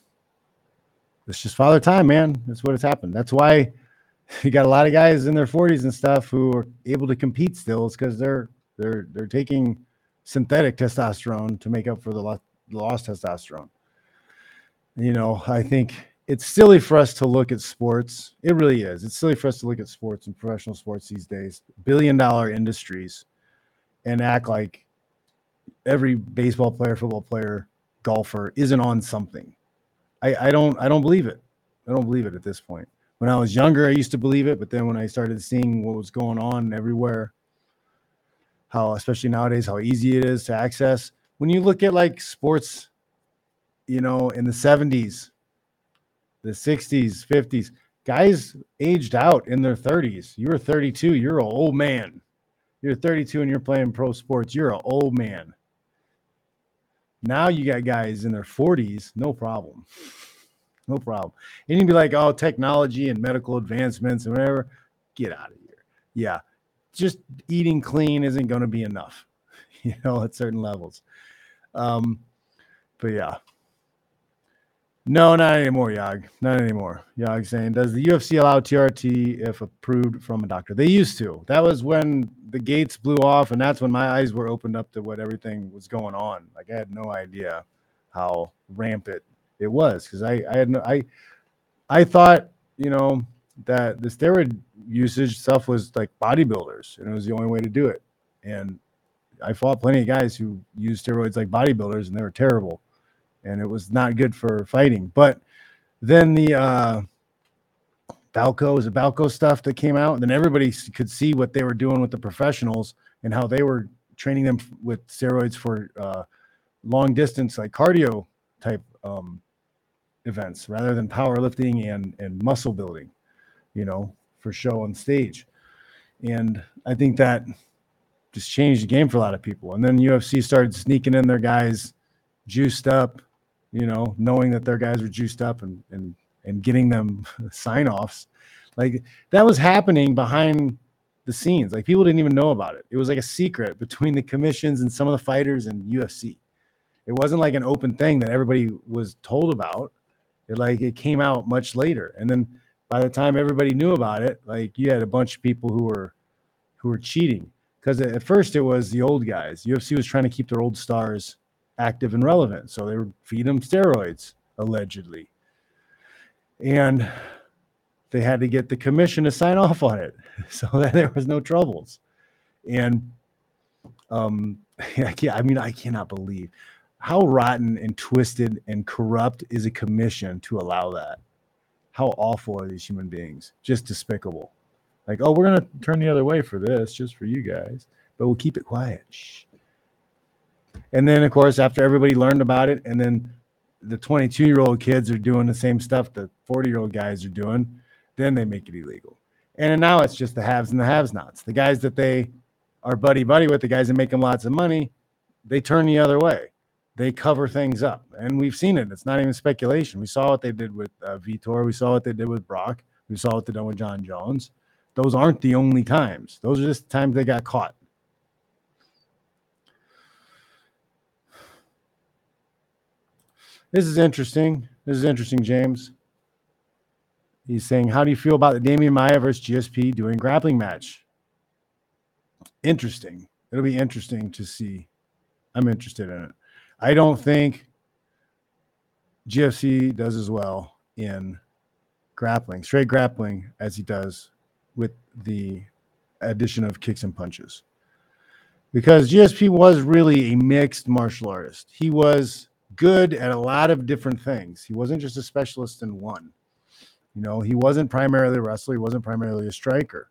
it's just father time, man. That's what has happened. That's why you got a lot of guys in their 40s and stuff who are able to compete still. It's because they're they're they're taking synthetic testosterone to make up for the lost, the lost testosterone. You know, I think it's silly for us to look at sports. It really is. It's silly for us to look at sports and professional sports these days, billion dollar industries, and act like every baseball player, football player, golfer isn't on something. I, I don't I don't believe it. I don't believe it at this point. When I was younger, I used to believe it, but then when I started seeing what was going on everywhere, how especially nowadays how easy it is to access. When you look at like sports, you know, in the 70s, the 60s, 50s, guys aged out in their 30s. You were 32, you're an old man. You're 32 and you're playing pro sports, you're an old man. Now you got guys in their 40s, no problem. No problem. And you'd be like, oh, technology and medical advancements and whatever. Get out of here. Yeah. Just eating clean isn't going to be enough, you know, at certain levels. Um, but yeah. No, not anymore, Yag. Not anymore. Yag saying, does the UFC allow TRT if approved from a doctor? They used to. That was when the gates blew off, and that's when my eyes were opened up to what everything was going on. Like I had no idea how rampant it was because I, I had no I I thought, you know, that the steroid usage stuff was like bodybuilders and it was the only way to do it. And I fought plenty of guys who used steroids like bodybuilders and they were terrible and it was not good for fighting. But then the uh Balco was a Balco stuff that came out, and then everybody could see what they were doing with the professionals and how they were training them with steroids for uh, long distance, like cardio type um, events, rather than powerlifting and and muscle building, you know, for show on stage. And I think that just changed the game for a lot of people. And then UFC started sneaking in their guys juiced up you know, knowing that their guys were juiced up and and and getting them sign offs. Like that was happening behind the scenes. Like people didn't even know about it. It was like a secret between the commissions and some of the fighters and UFC. It wasn't like an open thing that everybody was told about. It like it came out much later. And then by the time everybody knew about it, like you had a bunch of people who were who were cheating. Because at first it was the old guys. UFC was trying to keep their old stars active and relevant. So they would feed them steroids, allegedly. And they had to get the commission to sign off on it so that there was no troubles. And um, I, can't, I mean, I cannot believe how rotten and twisted and corrupt is a commission to allow that. How awful are these human beings? Just despicable. Like, oh, we're gonna turn the other way for this, just for you guys, but we'll keep it quiet. Shh. And then, of course, after everybody learned about it, and then the 22 year old kids are doing the same stuff the 40 year old guys are doing, then they make it illegal. And now it's just the haves and the haves nots. The guys that they are buddy buddy with, the guys that make them lots of money, they turn the other way. They cover things up. And we've seen it. It's not even speculation. We saw what they did with uh, Vitor. We saw what they did with Brock. We saw what they did with Jon Jones. Those aren't the only times. Those are just the times they got caught. This is interesting. This is interesting, James. He's saying, How do you feel about the Demian Maia versus GSP doing grappling match? Interesting. It'll be interesting to see. I'm interested in it. I don't think GSP does as well in grappling, straight grappling, as he does with the addition of kicks and punches. Because GSP was really a mixed martial artist. He was good at a lot of different things. He wasn't just a specialist in one. You know, he wasn't primarily a wrestler, he wasn't primarily a striker.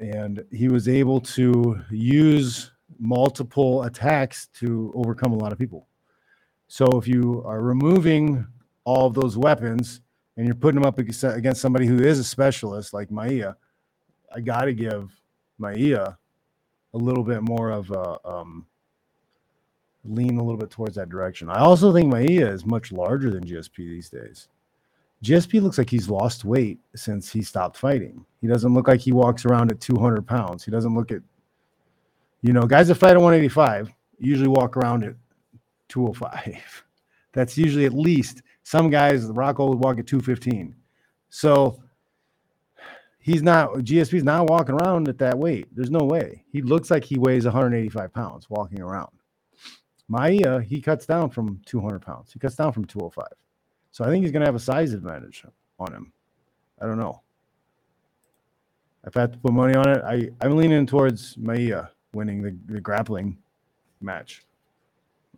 And he was able to use multiple attacks to overcome a lot of people. So if you are removing all of those weapons and you're putting them up against somebody who is a specialist like Maia, I got to give Maia a little bit more of a um, lean a little bit towards that direction. I also think Maia is much larger than GSP these days. GSP looks like he's lost weight since he stopped fighting. He doesn't look like he walks around at 200 pounds. He doesn't look at, you know, guys that fight at 185 usually walk around at 205. That's usually at least some guys, Rocco would walk at 215. So he's not, GSP's not walking around at that weight. There's no way. He looks like he weighs 185 pounds walking around. Maia, uh, he cuts down from 200 pounds. He cuts down from 205. So I think he's going to have a size advantage on him. I don't know. If I had to put money on it, I, I'm leaning towards Maia uh, winning the, the grappling match.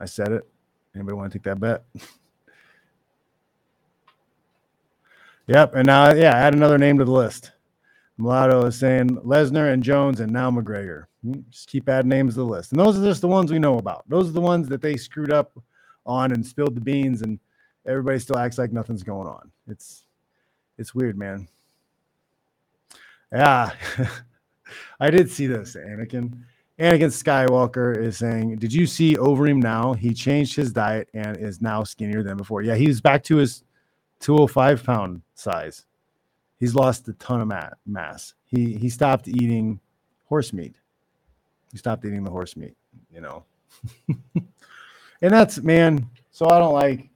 I said it. Anybody want to take that bet? yep. And now, yeah, add another name to the list. Mulatto is saying Lesnar and Jones and now McGregor. Hmm, just keep adding names to the list. And those are just the ones we know about. Those are the ones that they screwed up on and spilled the beans, and everybody still acts like nothing's going on. It's it's weird, man. Yeah. I did see this, Anakin. Anakin Skywalker is saying, Did you see Overeem now? He changed his diet and is now skinnier than before. Yeah, he's back to his 205 pound size. He's lost a ton of mass. He he stopped eating horse meat. He stopped eating the horse meat, you know. and that's man, so I don't like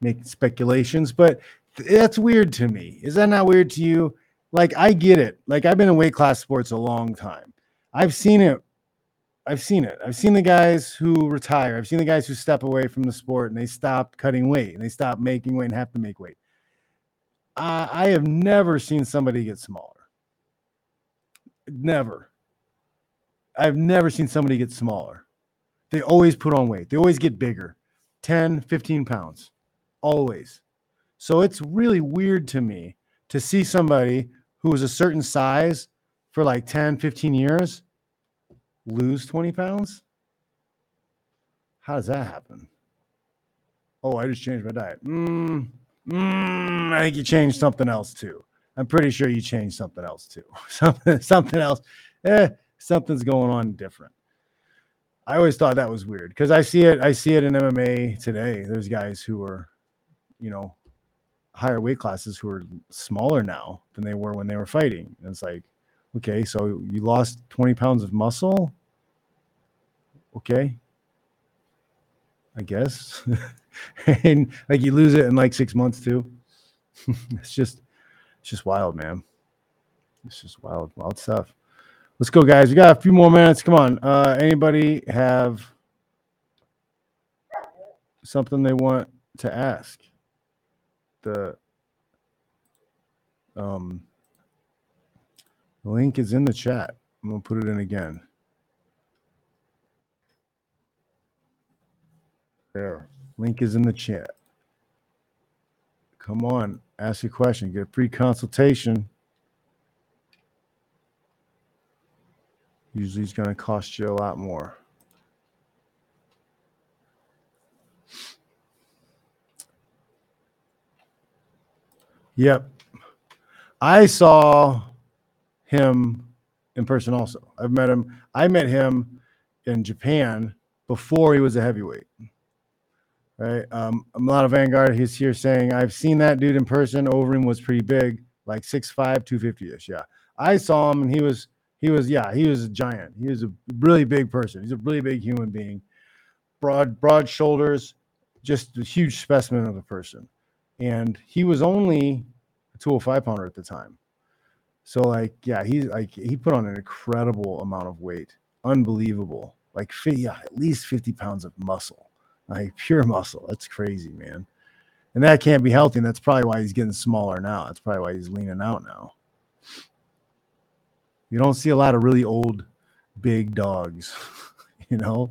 making speculations, but that's weird to me. Is that not weird to you? Like I get it. Like I've been in weight class sports a long time. I've seen it I've seen it. I've seen the guys who retire. I've seen the guys who step away from the sport and they stop cutting weight and they stop making weight and have to make weight. Uh, I have never seen somebody get smaller. Never. I've never seen somebody get smaller. They always put on weight. They always get bigger 10, 15 pounds. Always. So it's really weird to me to see somebody who was a certain size for like 10, 15 years lose 20 pounds? How does that happen? Oh, I just changed my diet. Mm, mm, I think you changed something else too. I'm pretty sure you changed something else too. something, something else. Eh, something's going on different. I always thought that was weird because I see it. I see it in MMA today. There's guys who are, you know, higher weight classes who are smaller now than they were when they were fighting. And it's like, okay, so you lost 20 pounds of muscle okay, I guess. and like you lose it in like six months too. it's just, it's just wild, man. It's just wild, wild stuff. Let's go, guys. We got a few more minutes. Come on. Uh, anybody have something they want to ask? The um, link is in the chat. I'm gonna put it in again. There. Link is in the chat. Come on, ask a question, get a free consultation. Usually it's going to cost you a lot more. Yep. I saw him in person also. I've met him. I met him in Japan before he was a heavyweight right? Um, a lot of Vanguard, he's here saying, I've seen that dude in person. Overeem was pretty big, like 6'5, 250 ish. Yeah. I saw him and he was, he was, yeah, he was a giant. He was a really big person. He's a really big human being, broad, broad shoulders, just a huge specimen of a person. And he was only a 205 pounder at the time. So, like, yeah, he's like, he put on an incredible amount of weight, unbelievable, like, yeah, at least 50 pounds of muscle like pure muscle. That's crazy, man. And that can't be healthy. And that's probably why he's getting smaller now. That's probably why he's leaning out now. You don't see a lot of really old, big dogs, you know?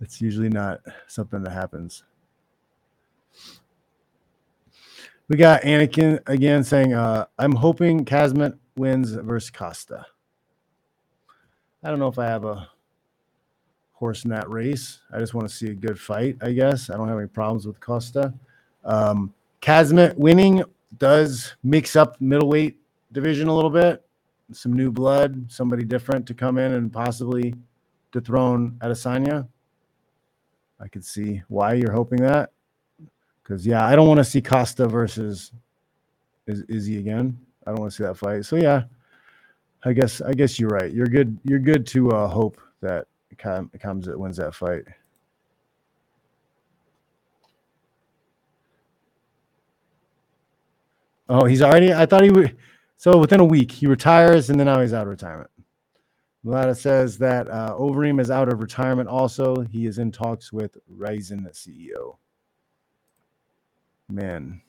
It's usually not something that happens. We got Anakin again saying, uh, I'm hoping Khamzat wins versus Costa. I don't know if I have a horse in that race. I just want to see a good fight, I guess. I don't have any problems with Costa. Um, Khamzat winning does mix up middleweight division a little bit. Some new blood, somebody different to come in and possibly dethrone Adesanya. I could see why you're hoping that. Because yeah, I don't want to see Costa versus Izzy again. I don't want to see that fight. So yeah, I guess I guess you're right. You're good. You're good to uh, hope that Com- Khamzat wins that fight. Oh, he's already. I thought he would. So within a week, he retires, and then now he's out of retirement. Mulata says that uh, Overeem is out of retirement. Also, he is in talks with RIZIN CEO. Man,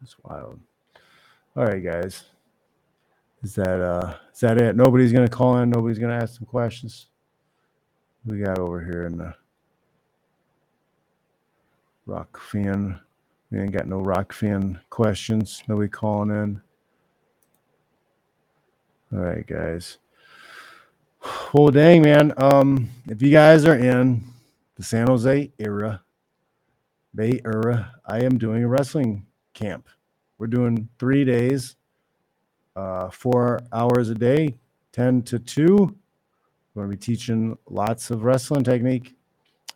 that's wild. All right, guys. Is that uh is that it? Nobody's gonna call in. Nobody's gonna ask some questions. We got over here in the rock fan. We ain't got no rock fan questions. Nobody calling in. All right, guys. Well, dang, man. Um, if you guys are in the San Jose era, Bay era, I am doing a wrestling camp. We're doing three days, uh, four hours a day, 10 to 2. We're going to be teaching lots of wrestling technique.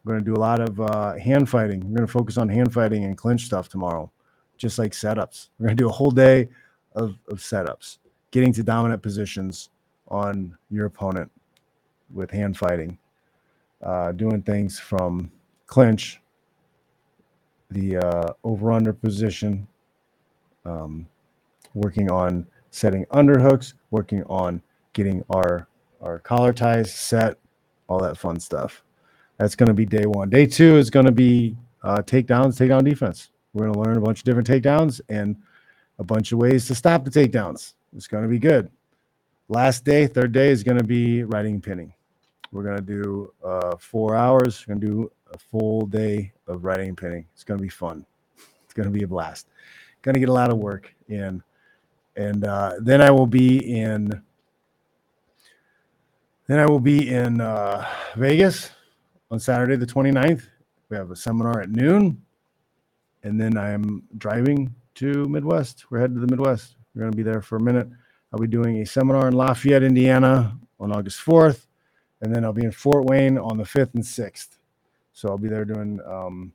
We're going to do a lot of uh, hand fighting. We're going to focus on hand fighting and clinch stuff tomorrow, just like setups. We're going to do a whole day of, of setups, getting to dominant positions on your opponent with hand fighting, uh, doing things from clinch, the uh, over under position, um, working on setting underhooks, working on getting our our collar ties set, all that fun stuff. That's going to be day one. Day two is going to be uh, takedowns, takedown defense. We're going to learn a bunch of different takedowns and a bunch of ways to stop the takedowns. It's going to be good. Last day, third day is going to be riding and pinning. We're going to do uh, four hours. We're going to do a full day of riding and pinning. It's going to be fun. It's going to be a blast. Going to get a lot of work in. And uh, then I will be in. Then I will be in uh, Vegas on Saturday, the 29th. We have a seminar at noon. And then I am driving to Midwest. We're headed to the Midwest. We're going to be there for a minute. I'll be doing a seminar in Lafayette, Indiana on August 4th. And then I'll be in Fort Wayne on the 5th and 6th. So I'll be there doing um,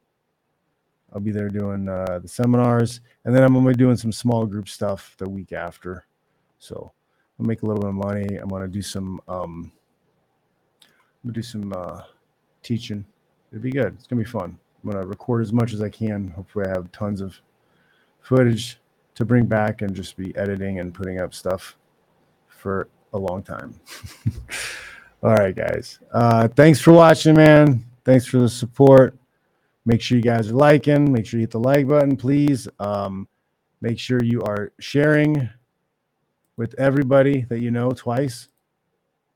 I'll be there doing uh, the seminars, and then I'm gonna be doing some small group stuff the week after. So I'll make a little bit of money. I'm gonna do some um, I'm gonna do some uh, teaching. It'll be good. It's gonna be fun. I'm gonna record as much as I can. Hopefully, I have tons of footage to bring back and just be editing and putting up stuff for a long time. All right, guys. Uh, thanks for watching, man. Thanks for the support. Make sure you guys are liking. Make sure you hit the like button, please. Um, make sure you are sharing with everybody that you know twice,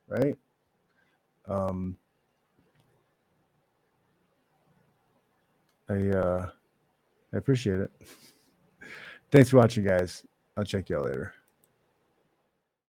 right? Um, I uh, I appreciate it. Thanks for watching, guys. I'll check y'all later.